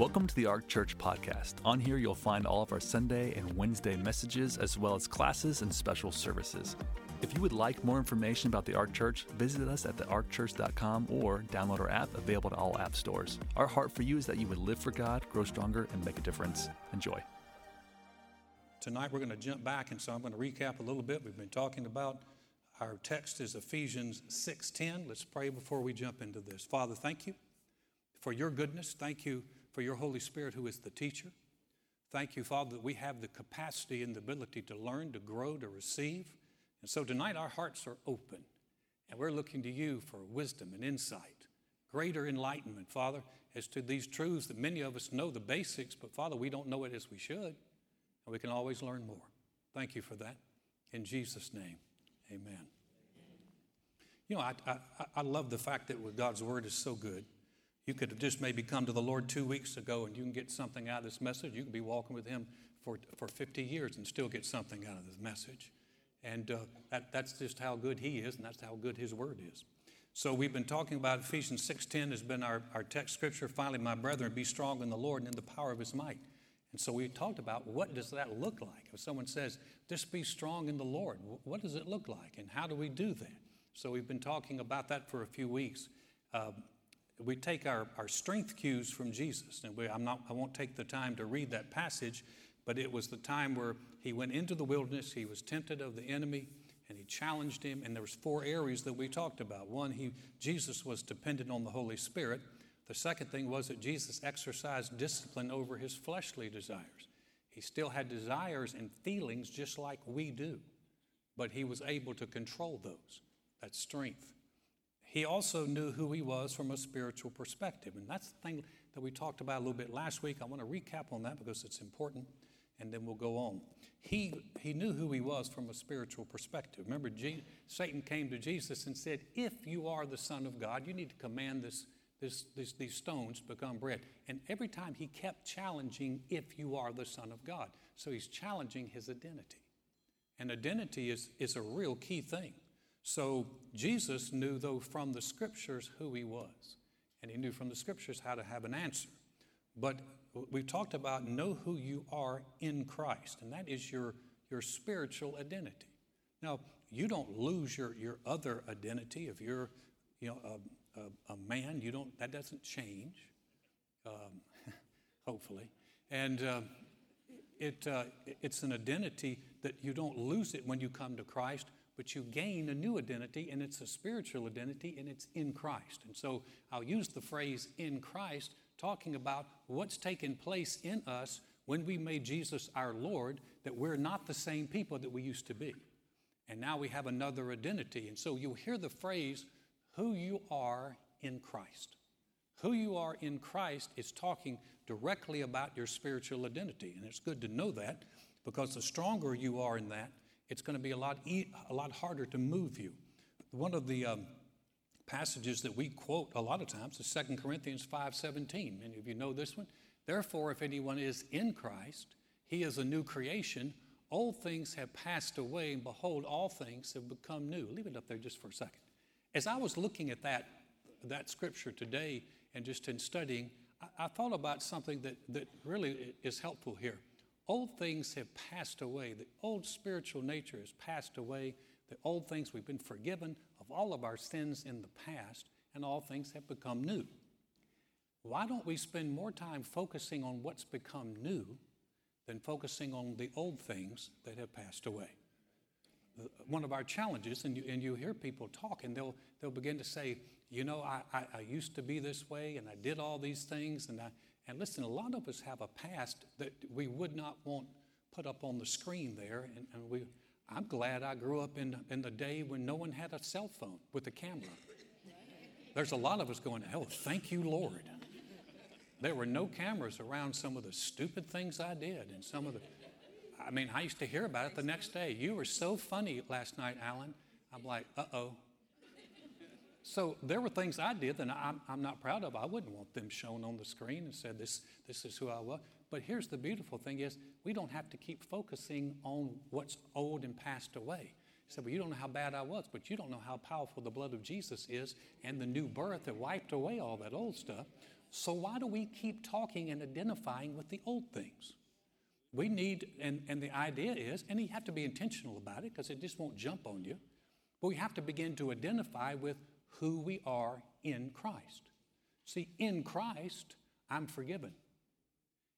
Welcome to the Ark Church podcast. On here, you'll find all of our Sunday and Wednesday messages, as well as classes and special services. If you would like more information about the Ark Church, visit us at thearkchurch.com or download our app available to all app stores. Our heart for you is that you would live for God, grow stronger, and make a difference. Enjoy. Tonight we're going to jump back, and so I'm going to recap a little bit. We've been talking about our text is Ephesians 6:10. Let's pray before we jump into this. Father, thank you for your goodness. Thank you for your Holy Spirit who is the teacher. Thank you, Father, that we have the capacity and the ability to learn, to grow, to receive. And so tonight our hearts are open and we're looking to you for wisdom and insight, greater enlightenment, Father, as to these truths that many of us know the basics, but Father, we don't know it as we should. And we can always learn more. Thank you for that. In Jesus' name, amen. You know, I, I, I love the fact that God's word is so good. You could have just maybe come to the Lord two weeks ago and you can get something out of this message. You could be walking with Him for, for 50 years and still get something out of this message. And uh, that, that's just how good He is, and that's how good His Word is. So we've been talking about Ephesians 6.10 has been our, our text scripture. Finally, my brethren, be strong in the Lord and in the power of His might. And so we talked about what does that look like? If someone says, just be strong in the Lord, what does it look like? And how do we do that? So we've been talking about that for a few weeks. Um, we take our, our strength cues from Jesus. And we, I'm not, I won't take the time to read that passage, but it was the time where he went into the wilderness, he was tempted of the enemy, and he challenged him. And there was four areas that we talked about. One, he, Jesus was dependent on the Holy Spirit. The second thing was that Jesus exercised discipline over his fleshly desires. He still had desires and feelings just like we do, but he was able to control those. That's strength he also knew who he was from a spiritual perspective. And that's the thing that we talked about a little bit last week. I want to recap on that because it's important, and then we'll go on. He, he knew who he was from a spiritual perspective. Remember, G, Satan came to Jesus and said, If you are the Son of God, you need to command this, this, this, these stones become bread. And every time he kept challenging, If you are the Son of God. So he's challenging his identity. And identity is, is a real key thing. So Jesus knew, though, from the scriptures who he was, and he knew from the scriptures how to have an answer. But we've talked about know who you are in Christ, and that is your, your spiritual identity. Now, you don't lose your, your other identity. If you're you know, a, a, a man, you don't, that doesn't change, um, hopefully. And uh, it, uh, it's an identity that you don't lose it when you come to Christ, but you gain a new identity, and it's a spiritual identity, and it's in Christ. And so I'll use the phrase in Christ, talking about what's taken place in us when we made Jesus our Lord, that we're not the same people that we used to be. And now we have another identity. And so you'll hear the phrase, who you are in Christ. Who you are in Christ is talking directly about your spiritual identity. And it's good to know that because the stronger you are in that, it's going to be a lot, e- a lot harder to move you. One of the um, passages that we quote a lot of times is 2 Corinthians 5.17. Many of you know this one. Therefore, if anyone is in Christ, he is a new creation. Old things have passed away, and behold, all things have become new. Leave it up there just for a second. As I was looking at that, that scripture today and just in studying, I, I thought about something that, that really is helpful here. Old things have passed away. The old spiritual nature has passed away. The old things, we've been forgiven of all of our sins in the past, and all things have become new. Why don't we spend more time focusing on what's become new than focusing on the old things that have passed away? Uh, one of our challenges, and you, and you hear people talk, and they'll, they'll begin to say, You know, I, I, I used to be this way, and I did all these things, and I, and listen, a lot of us have a past that we would not want put up on the screen there. And, and we, I'm glad I grew up in, in the day when no one had a cell phone with a camera. There's a lot of us going, oh, thank you, Lord. There were no cameras around some of the stupid things I did and some of the, I mean, I used to hear about it the next day. You were so funny last night, Alan. I'm like, uh oh, so there were things I did that I'm, I'm, not proud of. I wouldn't want them shown on the screen and said this, this is who I was. But here's the beautiful thing is we don't have to keep focusing on what's old and passed away. He said, Well, you don't know how bad I was, but you don't know how powerful the blood of Jesus is and the new birth that wiped away all that old stuff. So why do we keep talking and identifying with the old things? We need, and, and the idea is, and you have to be intentional about it because it just won't jump on you, but we have to begin to identify with who we are in Christ. See, in Christ, I'm forgiven.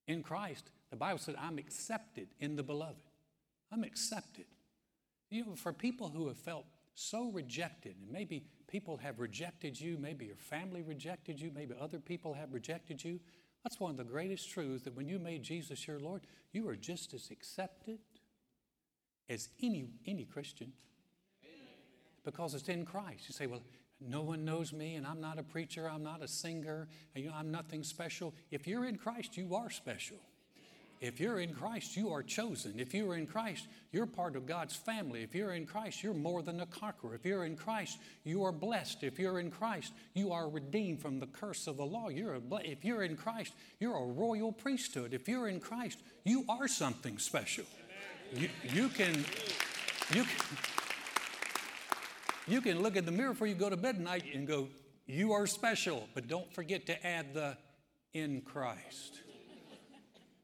In Christ, the Bible said, I'm accepted in the beloved. I'm accepted. You know, for people who have felt so rejected, and maybe people have rejected you, maybe your family rejected you, maybe other people have rejected you. That's one of the greatest truths that when you made Jesus your Lord, you are just as accepted as any, any Christian because it's in Christ. You say, well, no one knows me, and I'm not a preacher, I'm not a singer, and, you know, I'm nothing special. If you're in Christ, you are special. If you're in Christ, you are chosen. If you're in Christ, you're part of God's family. If you're in Christ, you're more than a conqueror. If you're in Christ, you are blessed. If you're in Christ, you are redeemed from the curse of the law. You're a, if you're in Christ, you're a royal priesthood. If you're in Christ, you are something special. You, you can, you can, you can look in the mirror before you go to bed tonight and go, You are special, but don't forget to add the in Christ.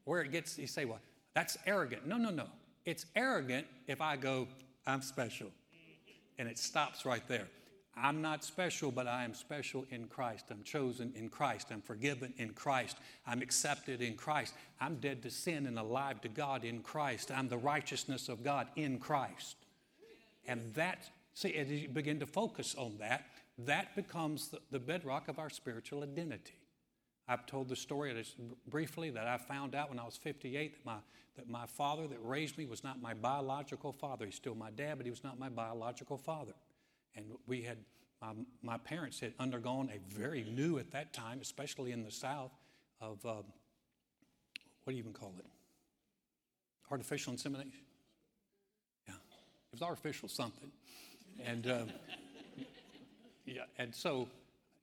Where it gets, you say, Well, that's arrogant. No, no, no. It's arrogant if I go, I'm special. And it stops right there. I'm not special, but I am special in Christ. I'm chosen in Christ. I'm forgiven in Christ. I'm accepted in Christ. I'm dead to sin and alive to God in Christ. I'm the righteousness of God in Christ. And that See, as you begin to focus on that, that becomes the, the bedrock of our spiritual identity. I've told the story just briefly that I found out when I was 58 that my, that my father that raised me was not my biological father. He's still my dad, but he was not my biological father. And we had, my, my parents had undergone a very new at that time, especially in the South, of uh, what do you even call it? Artificial insemination? Yeah, it was artificial something. And uh, yeah, and so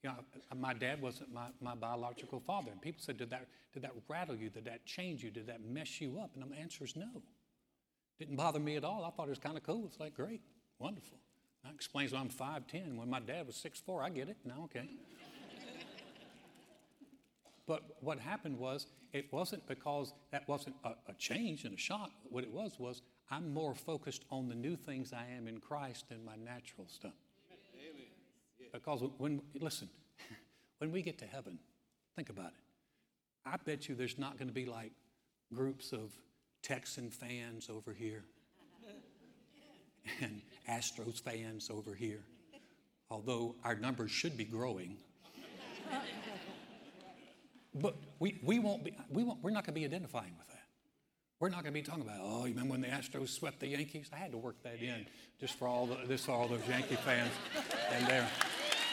you know, my dad wasn't my, my biological father. And people said, did that, did that rattle you? Did that change you? Did that mess you up? And the answer is no. Didn't bother me at all. I thought it was kind of cool. It's like, great, wonderful. That explains why I'm 5'10. When my dad was 6'4, I get it. Now, okay. but what happened was, it wasn't because that wasn't a, a change and a shock. What it was was I'm more focused on the new things I am in Christ than my natural stuff. Because when, listen, when we get to heaven, think about it. I bet you there's not going to be like groups of Texan fans over here and Astros fans over here, although our numbers should be growing. but we, we won't be, we won't, we're not going to be identifying with that. We're not going to be talking about, oh, you remember when the Astros swept the Yankees? I had to work that in just for all the, this all those Yankee fans and uh, there.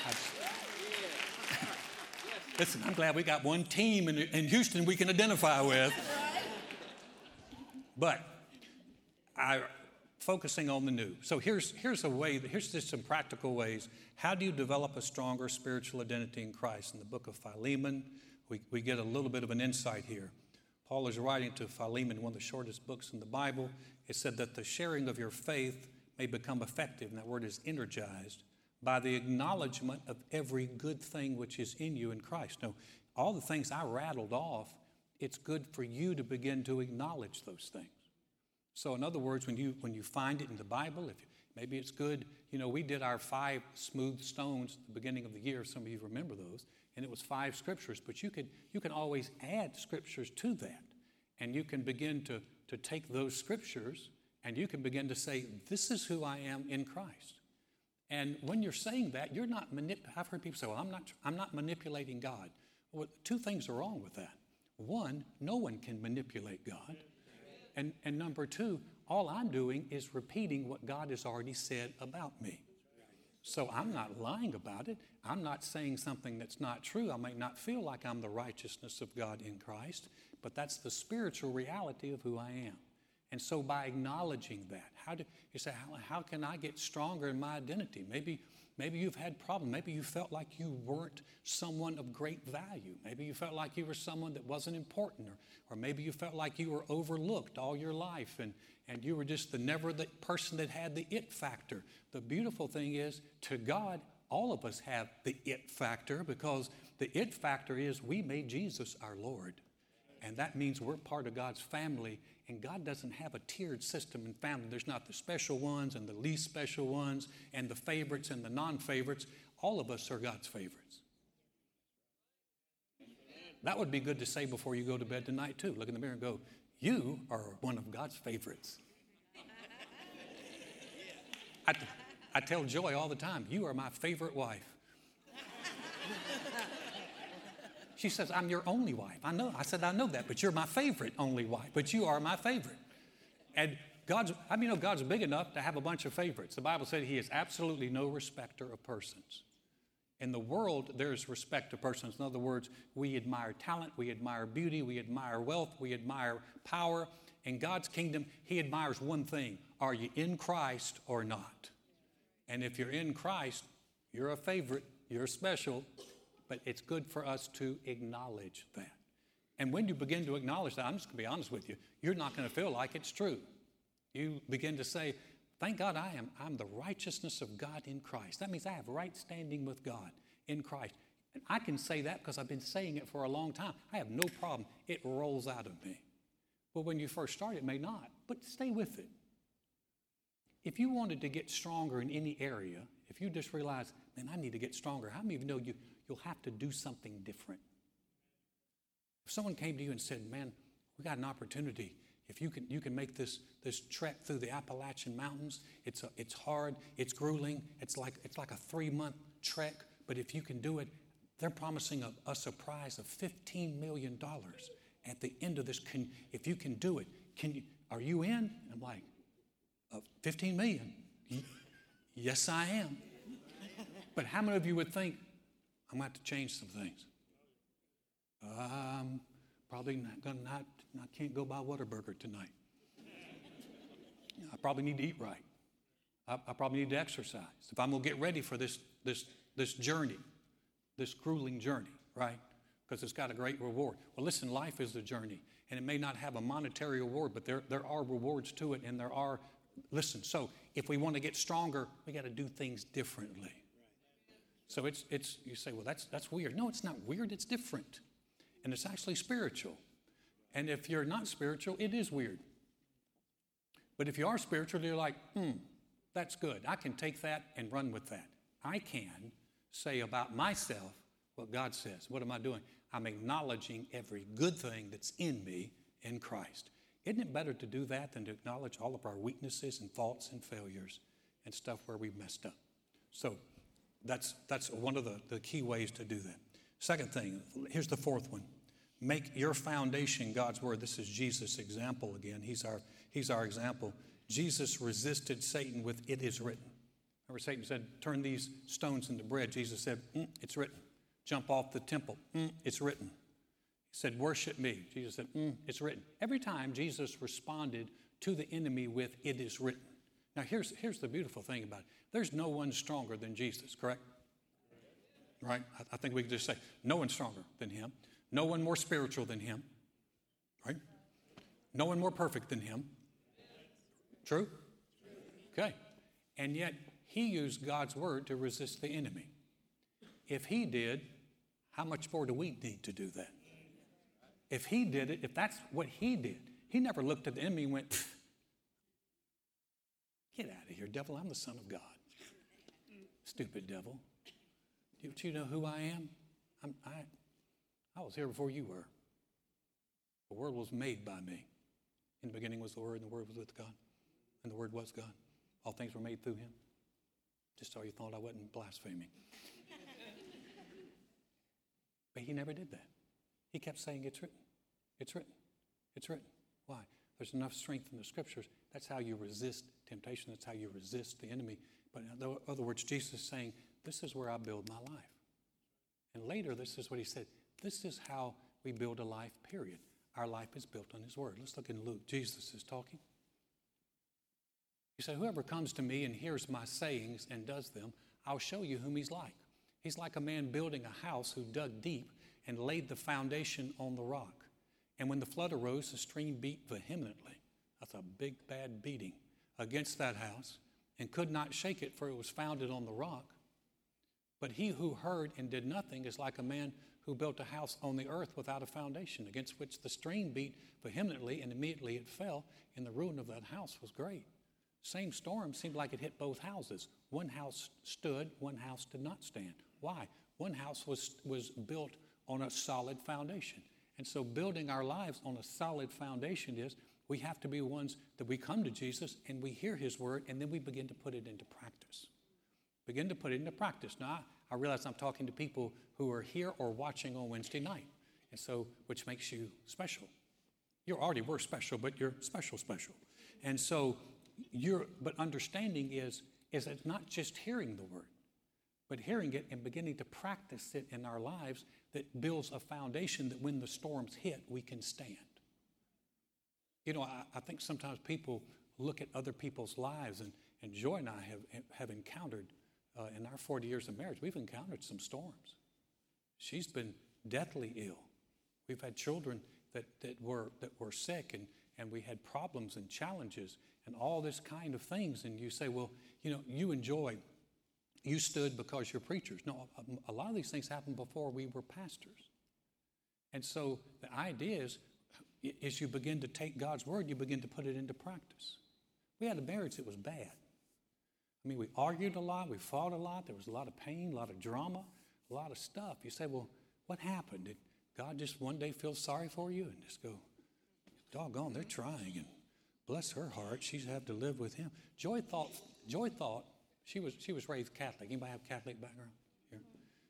Listen, I'm glad we got one team in, in Houston we can identify with. But I focusing on the new. So here's here's a way. Here's just some practical ways. How do you develop a stronger spiritual identity in Christ? In the book of Philemon, we, we get a little bit of an insight here. Paul is writing to Philemon, one of the shortest books in the Bible. It said that the sharing of your faith may become effective, and that word is energized, by the acknowledgement of every good thing which is in you in Christ. Now, all the things I rattled off, it's good for you to begin to acknowledge those things. So, in other words, when you when you find it in the Bible, if you, maybe it's good, you know, we did our five smooth stones at the beginning of the year. Some of you remember those and it was five scriptures, but you, could, you can always add scriptures to that. And you can begin to, to take those scriptures and you can begin to say, This is who I am in Christ. And when you're saying that, you're not I've heard people say, Well, I'm not, I'm not manipulating God. Well, two things are wrong with that. One, no one can manipulate God. And, and number two, all I'm doing is repeating what God has already said about me. So I'm not lying about it. I'm not saying something that's not true. I may not feel like I'm the righteousness of God in Christ, but that's the spiritual reality of who I am. And so by acknowledging that, how do you say, how, how can I get stronger in my identity? Maybe, Maybe you've had problems. Maybe you felt like you weren't someone of great value. Maybe you felt like you were someone that wasn't important. Or, or maybe you felt like you were overlooked all your life and, and you were just the never the person that had the it factor. The beautiful thing is, to God, all of us have the it factor because the it factor is we made Jesus our Lord. And that means we're part of God's family. And God doesn't have a tiered system in family. There's not the special ones and the least special ones and the favorites and the non favorites. All of us are God's favorites. That would be good to say before you go to bed tonight, too. Look in the mirror and go, You are one of God's favorites. I, I tell Joy all the time, You are my favorite wife. She says, I'm your only wife. I know. I said, I know that, but you're my favorite only wife, but you are my favorite. And God's, I mean, you know, God's big enough to have a bunch of favorites. The Bible said He is absolutely no respecter of persons. In the world, there's respect to persons. In other words, we admire talent, we admire beauty, we admire wealth, we admire power. In God's kingdom, He admires one thing are you in Christ or not? And if you're in Christ, you're a favorite, you're special, but it's good for us to acknowledge that. And when you begin to acknowledge that, I'm just going to be honest with you, you're not going to feel like it's true. You begin to say, Thank God I am I'm the righteousness of God in Christ. That means I have right standing with God in Christ. And I can say that because I've been saying it for a long time. I have no problem. It rolls out of me. Well, when you first start, it may not, but stay with it. If you wanted to get stronger in any area, if you just realize, man, I need to get stronger, how many of you know you, you'll have to do something different. If someone came to you and said, Man, we got an opportunity. If you can, you can make this, this trek through the Appalachian Mountains, it's, a, it's hard, it's grueling, it's like, it's like a three month trek, but if you can do it, they're promising a, a prize of $15 million at the end of this. Can, if you can do it, can you, are you in? I'm like, uh, 15 million? Yes, I am. But how many of you would think, I'm going to have to change some things. I'm probably not gonna not, I can't go buy Whataburger tonight. I probably need to eat right. I, I probably need to exercise. If I'm gonna get ready for this this this journey, this grueling journey, right? Because it's got a great reward. Well, listen, life is a journey, and it may not have a monetary reward, but there, there are rewards to it, and there are, listen, so if we want to get stronger, we got to do things differently. So it's, it's you say, well, that's, that's weird. No, it's not weird, it's different. And it's actually spiritual. And if you're not spiritual, it is weird. But if you are spiritual, you're like, hmm, that's good. I can take that and run with that. I can say about myself what God says. What am I doing? I'm acknowledging every good thing that's in me in Christ. Isn't it better to do that than to acknowledge all of our weaknesses and faults and failures and stuff where we've messed up? So, that's, that's one of the, the key ways to do that. Second thing, here's the fourth one. Make your foundation God's word. This is Jesus' example again. He's our, he's our example. Jesus resisted Satan with, It is written. Remember, Satan said, Turn these stones into bread. Jesus said, mm, It's written. Jump off the temple. Mm, it's written. He said, Worship me. Jesus said, mm, It's written. Every time Jesus responded to the enemy with, It is written. Now, here's, here's the beautiful thing about it there's no one stronger than Jesus, correct? Right? I, think we can just say, no one stronger than him, no one more spiritual than him, right? No one more perfect than him. True? Okay. And yet, he used God's word to resist the enemy. If he did, how much more do we need to do that? If he did it, if that's what he did, he never looked at the enemy and went, Get out of here, devil. I'm the Son of God. Stupid devil. Don't you know who I am? I'm, I, I was here before you were. The world was made by me. In the beginning was the Word, and the Word was with God, and the Word was God. All things were made through Him. Just so you thought I wasn't blaspheming. but He never did that. He kept saying, It's written. It's written. It's written. Why? There's enough strength in the scriptures. That's how you resist temptation. That's how you resist the enemy. But in other words, Jesus is saying, This is where I build my life. And later, this is what he said this is how we build a life, period. Our life is built on his word. Let's look in Luke. Jesus is talking. He said, Whoever comes to me and hears my sayings and does them, I'll show you whom he's like. He's like a man building a house who dug deep and laid the foundation on the rock. And when the flood arose, the stream beat vehemently. That's a big, bad beating against that house and could not shake it, for it was founded on the rock. But he who heard and did nothing is like a man who built a house on the earth without a foundation, against which the stream beat vehemently, and immediately it fell, and the ruin of that house was great. Same storm seemed like it hit both houses. One house stood, one house did not stand. Why? One house was, was built on a solid foundation. And so, building our lives on a solid foundation is we have to be ones that we come to Jesus and we hear His word and then we begin to put it into practice. Begin to put it into practice. Now, I realize I'm talking to people who are here or watching on Wednesday night, and so, which makes you special. You already were special, but you're special, special. And so, you're, but understanding is, is it's not just hearing the word, but hearing it and beginning to practice it in our lives that builds a foundation that when the storms hit, we can stand. You know, I, I think sometimes people look at other people's lives, and, and Joy and I have, have encountered uh, in our 40 years of marriage, we've encountered some storms. She's been deathly ill. We've had children that, that, were, that were sick, and, and we had problems and challenges and all this kind of things. And you say, well, you know, you and Joy, you stood because you're preachers. No, a, a lot of these things happened before we were pastors. And so the idea is, as you begin to take God's word, you begin to put it into practice. We had a marriage that was bad. I mean, we argued a lot, we fought a lot, there was a lot of pain, a lot of drama, a lot of stuff. You say, well, what happened? Did God just one day feel sorry for you and just go, doggone, they're trying, and bless her heart, she's had to live with him. Joy thought, Joy thought, she was, she was raised Catholic. Anybody have Catholic background here?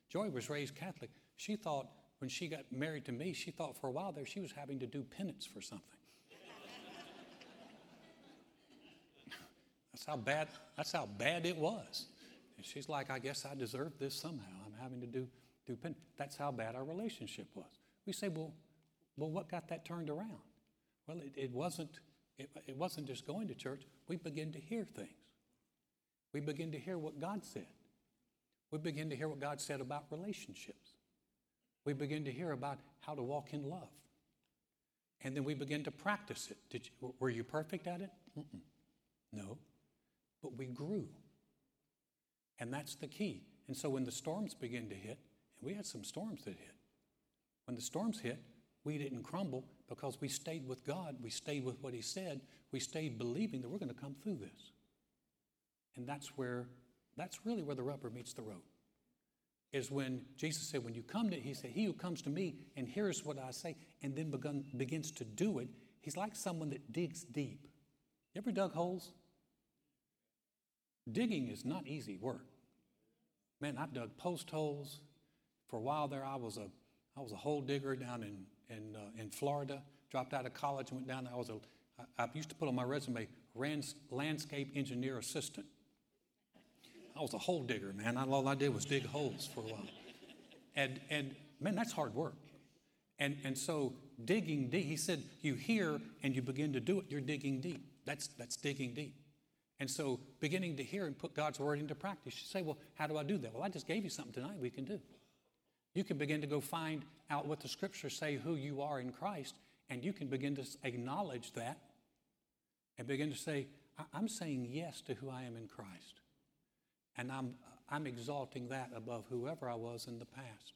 Joy was raised Catholic. She thought when she got married to me, she thought for a while there she was having to do penance for something. That's how bad, that's how bad it was. And she's like, I guess I deserve this somehow. I'm having to do, do pen. That's how bad our relationship was. We say, well, well, what got that turned around? Well, it, it wasn't, it, it wasn't just going to church. We begin to hear things. We begin to hear what God said. We begin to hear what God said about relationships. We begin to hear about how to walk in love. And then we begin to practice it. Did you, were you perfect at it? Mm-mm. No but we grew. And that's the key. And so when the storms begin to hit, and we had some storms that hit, when the storms hit, we didn't crumble because we stayed with God. We stayed with what He said. We stayed believing that we're going to come through this. And that's where, that's really where the rubber meets the road. Is when Jesus said, when you come to, He said, He who comes to me and hears what I say and then begun, begins to do it, he's like someone that digs deep. You ever dug holes? Digging is not easy work. Man, I've dug post holes. For a while there, I was a, I was a hole digger down in, in, uh, in Florida. Dropped out of college and went down there. I was a, I, I used to put on my resume, landscape engineer assistant. I was a hole digger, man. All I did was dig holes for a while. And, and man, that's hard work. And, and so digging deep, he said, you hear and you begin to do it, you're digging deep. That's, that's digging deep. And so, beginning to hear and put God's word into practice, you say, Well, how do I do that? Well, I just gave you something tonight we can do. You can begin to go find out what the scriptures say who you are in Christ, and you can begin to acknowledge that and begin to say, I'm saying yes to who I am in Christ. And I'm, I'm exalting that above whoever I was in the past.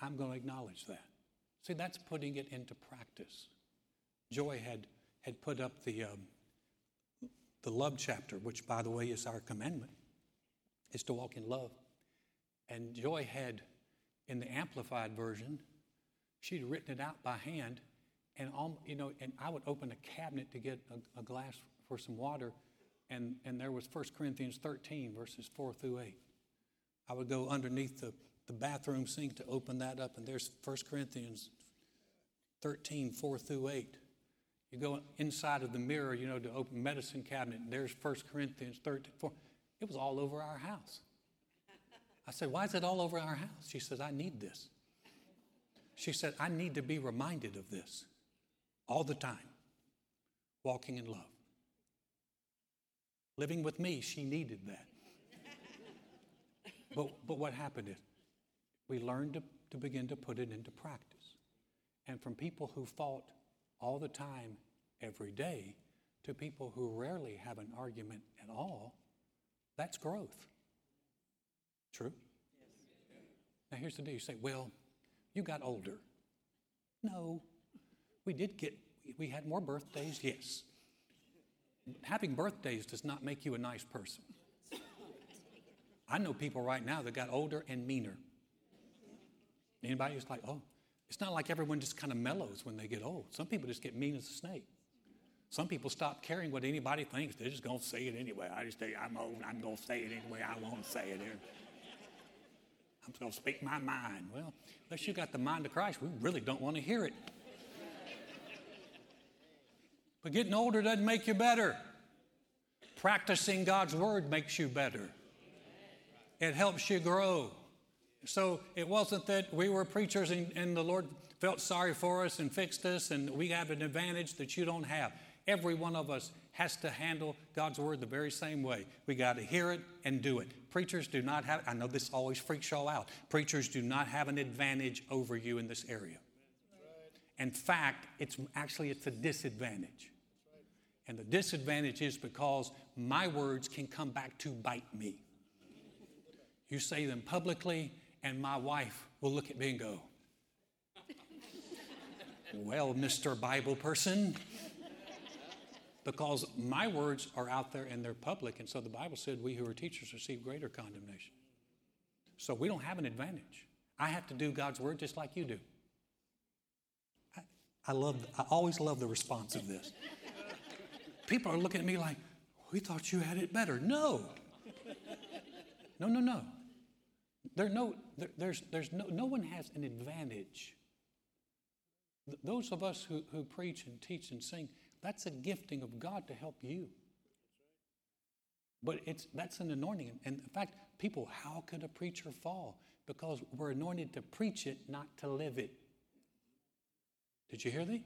I'm going to acknowledge that. See, that's putting it into practice. Joy had, had put up the, um, the love chapter, which, by the way, is our commandment, is to walk in love. And Joy had, in the amplified version, she'd written it out by hand, and you know, and I would open a cabinet to get a, a glass for some water, and, and there was 1 Corinthians 13, verses 4 through 8. I would go underneath the, the bathroom sink to open that up, and there's 1 Corinthians 13, 4 through 8. You go inside of the mirror, you know, to open medicine cabinet, and there's 1 Corinthians 13, 4. It was all over our house. I said, Why is it all over our house? She says, I need this. She said, I need to be reminded of this all the time. Walking in love. Living with me, she needed that. But, but what happened is we learned to, to begin to put it into practice. And from people who fought all the time, every day, to people who rarely have an argument at all, that's growth. True? Now, here's the deal you say, well, you got older. No, we did get, we had more birthdays, yes. Having birthdays does not make you a nice person. I know people right now that got older and meaner. Anybody who's like, oh, it's not like everyone just kind of mellows when they get old. Some people just get mean as a snake. Some people stop caring what anybody thinks. They're just going to say it anyway. I just say, I'm old. I'm going to say it anyway. I won't say it. I'm going to speak my mind. Well, unless you got the mind of Christ, we really don't want to hear it. But getting older doesn't make you better. Practicing God's word makes you better. It helps you grow. So it wasn't that we were preachers and, and, the Lord felt sorry for us and fixed us and we have an advantage that you don't have. Every one of us has to handle God's word the very same way. We got to hear it and do it. Preachers do not have, I know this always freaks y'all out. Preachers do not have an advantage over you in this area. In fact, it's actually it's a disadvantage. And the disadvantage is because my words can come back to bite me. You say them publicly, and my wife will look at me and go, Well, Mr. Bible person, because my words are out there and they're public, and so the Bible said we who are teachers receive greater condemnation. So we don't have an advantage. I have to do God's word just like you do. I, I love, I always love the response of this. People are looking at me like, we thought you had it better. No. No, no, no. There no, there, there's, there's no, no one has an advantage. Those of us who, who preach and teach and sing, that's a gifting of God to help you. But it's, that's an anointing. And in fact, people, how could a preacher fall? Because we're anointed to preach it, not to live it. Did you hear me?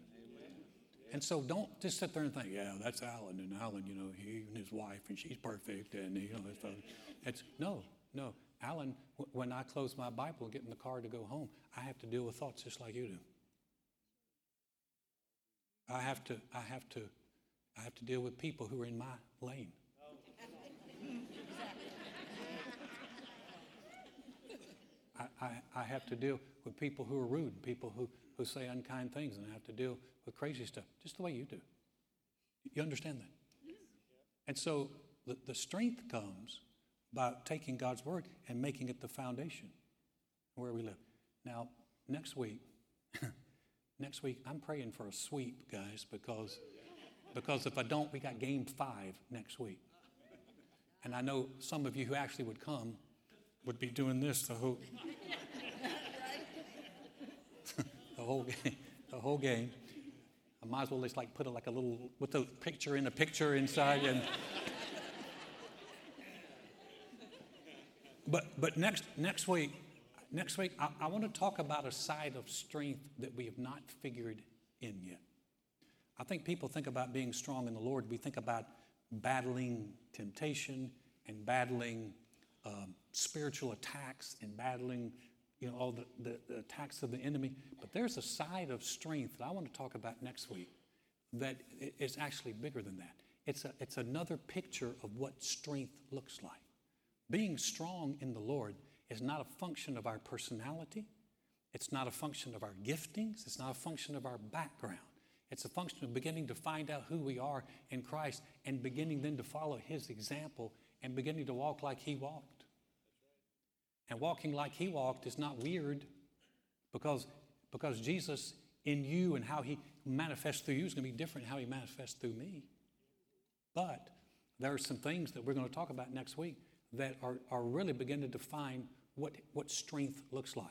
And so don't just sit there and think, yeah, that's Alan, and Alan, you know, he and his wife, and she's perfect, and you know, it's no, no. Alan, when I close my Bible and get in the car to go home, I have to deal with thoughts just like you do. I have to, I have to, I have to deal with people who are in my lane. I, I, I have to deal with people who are rude, people who, who say unkind things, and have to deal with crazy stuff, just the way you do. You understand that? And so the, the strength comes by taking God's word and making it the foundation where we live. Now, next week, next week, I'm praying for a sweep, guys, because, because if I don't, we got game five next week. And I know some of you who actually would come would be doing this the whole, the whole game. The whole game. I might as well just like put it like a little with a picture in a picture inside and But, but next, next week, next week I, I want to talk about a side of strength that we have not figured in yet. I think people think about being strong in the Lord. We think about battling temptation and battling um, spiritual attacks and battling you know, all the, the, the, attacks of the enemy. But there's a side of strength that I want to talk about next week that is actually bigger than that. It's, a, it's another picture of what strength looks like. Being strong in the Lord is not a function of our personality. It's not a function of our giftings. It's not a function of our background. It's a function of beginning to find out who we are in Christ and beginning then to follow His example and beginning to walk like He walked. And walking like He walked is not weird because, because Jesus in you and how He manifests through you is going to be different how He manifests through me. But there are some things that we're going to talk about next week that are, are really beginning to define what, what strength looks like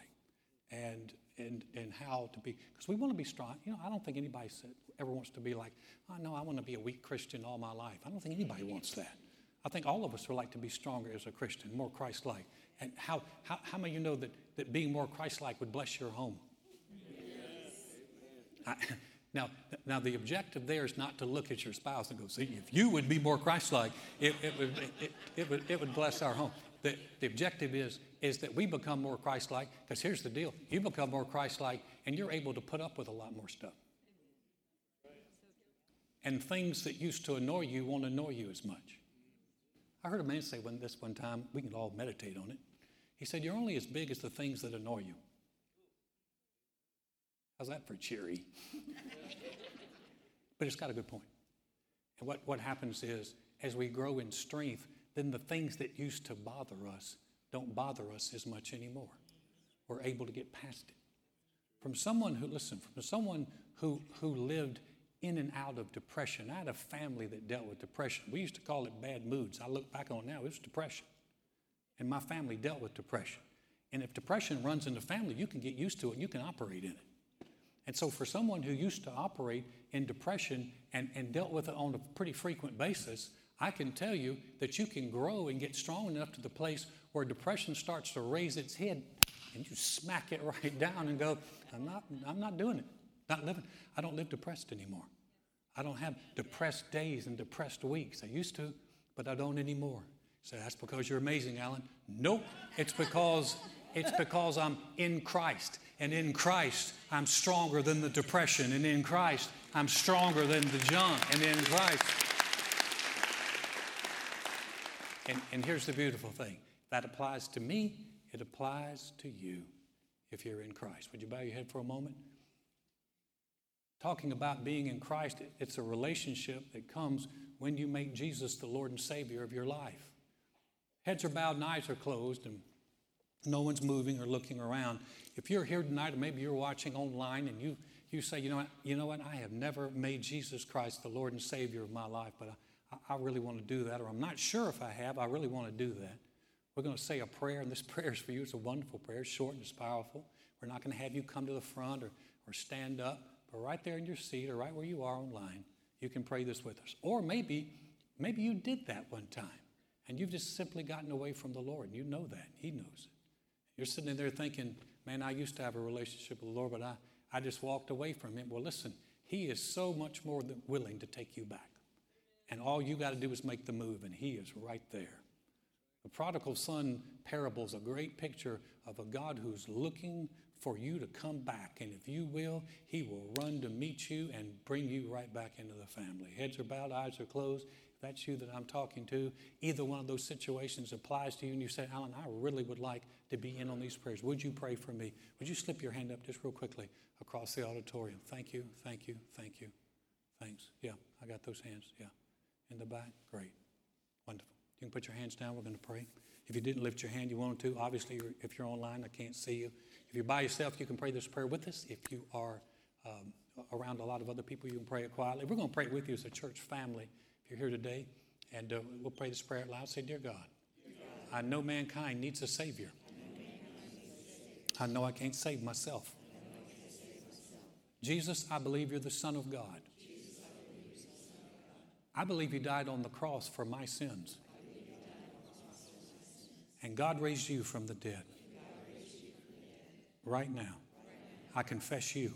and, and, and how to be. Because we want to be strong. You know, I don't think anybody ever wants to be like, oh, no, I want to be a weak Christian all my life. I don't think anybody wants that. I think all of us would like to be stronger as a Christian, more Christ like. And how, how, how many of you know that, that being more Christ like would bless your home? I, now, now, the objective there is not to look at your spouse and go, see, if you would be more Christ like, it, it, would, it, it, would, it would bless our home. The, the objective is is that we become more Christ like. Because here's the deal you become more Christ like, and you're able to put up with a lot more stuff. And things that used to annoy you won't annoy you as much. I heard a man say one, this one time, we can all meditate on it. He said, You're only as big as the things that annoy you. How's that for cheery? but it's got a good point. And what, what happens is, as we grow in strength, then the things that used to bother us don't bother us as much anymore. We're able to get past it. From someone who, listen, from someone who, who lived in and out of depression. I had a family that dealt with depression. We used to call it bad moods. I look back on now, it was depression. And my family dealt with depression. And if depression runs in the family, you can get used to it and you can operate in it. And so, for someone who used to operate in depression and, and dealt with it on a pretty frequent basis, I can tell you that you can grow and get strong enough to the place where depression starts to raise its head and you smack it right down and go, I'm not, I'm not doing it. Not living. I don't live depressed anymore. I don't have depressed days and depressed weeks. I used to, but I don't anymore. So that's because you're amazing, Alan. Nope. It's because it's because I'm in Christ. And in Christ, I'm stronger than the depression. And in Christ, I'm stronger than the junk. And in Christ. And, and here's the beautiful thing that applies to me, it applies to you if you're in Christ. Would you bow your head for a moment? Talking about being in Christ, it's a relationship that comes when you make Jesus the Lord and Savior of your life. Heads are bowed and eyes are closed, and no one's moving or looking around. If you're here tonight, or maybe you're watching online and you, you say, you know, what, you know what, I have never made Jesus Christ the Lord and Savior of my life, but I, I really want to do that, or I'm not sure if I have, I really want to do that. We're going to say a prayer, and this prayer is for you. It's a wonderful prayer, it's short and it's powerful. We're not going to have you come to the front or, or stand up, but right there in your seat or right where you are online, you can pray this with us. Or maybe, maybe you did that one time and you've just simply gotten away from the Lord. And you know that. He knows it. You're sitting there thinking, man, I used to have a relationship with the Lord, but I, I just walked away from Him. Well, listen, He is so much more than willing to take you back. And all you got to do is make the move, and He is right there. The prodigal son parable is a great picture of a God who's looking for you to come back. And if you will, He will run to meet you and bring you right back into the family. Heads are bowed, eyes are closed that's you that I'm talking to, either one of those situations applies to you, and you say, Alan, I really would like to be in on these prayers. Would you pray for me? Would you slip your hand up just real quickly across the auditorium? Thank you, thank you, thank you. Thanks. Yeah, I got those hands. Yeah. In the back? Great. Wonderful. You can put your hands down. We're going to pray. If you didn't lift your hand, you wanted to. Obviously, if you're online, I can't see you. If you're by yourself, you can pray this prayer with us. If you are um, around a lot of other people, you can pray it quietly. We're going to pray it with you as a church family you're here today, and uh, we'll pray this prayer out loud. Say, Dear God, Dear God I know mankind needs a Savior. I know I can't save myself. Jesus, I believe you're the Son of God. I believe you died on the cross for my sins. And God raised you from the dead. Right now, I confess you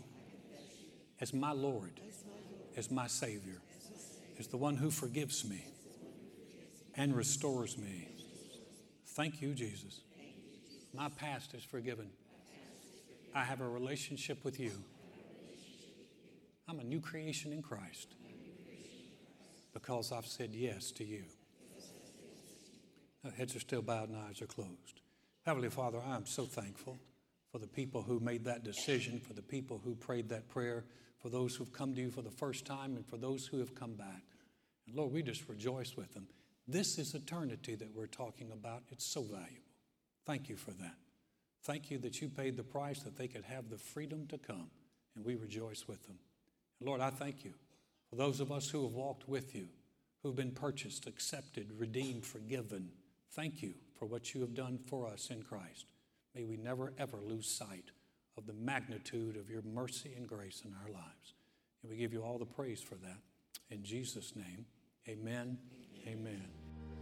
as my Lord, as my Savior is the one who forgives me and restores me. Thank you, Jesus. My past is forgiven. I have a relationship with you. I'm a new creation in Christ because I've said yes to you. heads are still bowed and eyes are closed. Heavenly Father, I am so thankful for the people who made that decision, for the people who prayed that prayer for those who've come to you for the first time and for those who have come back. And Lord, we just rejoice with them. This is eternity that we're talking about. It's so valuable. Thank you for that. Thank you that you paid the price that they could have the freedom to come, and we rejoice with them. And Lord, I thank you for those of us who have walked with you, who've been purchased, accepted, redeemed, forgiven. Thank you for what you have done for us in Christ. May we never, ever lose sight of the magnitude of your mercy and grace in our lives. And we give you all the praise for that. In Jesus' name, amen. Amen.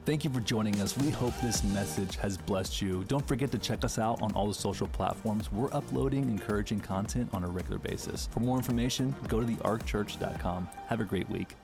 Thank you for joining us. We hope this message has blessed you. Don't forget to check us out on all the social platforms. We're uploading encouraging content on a regular basis. For more information, go to thearkchurch.com. Have a great week.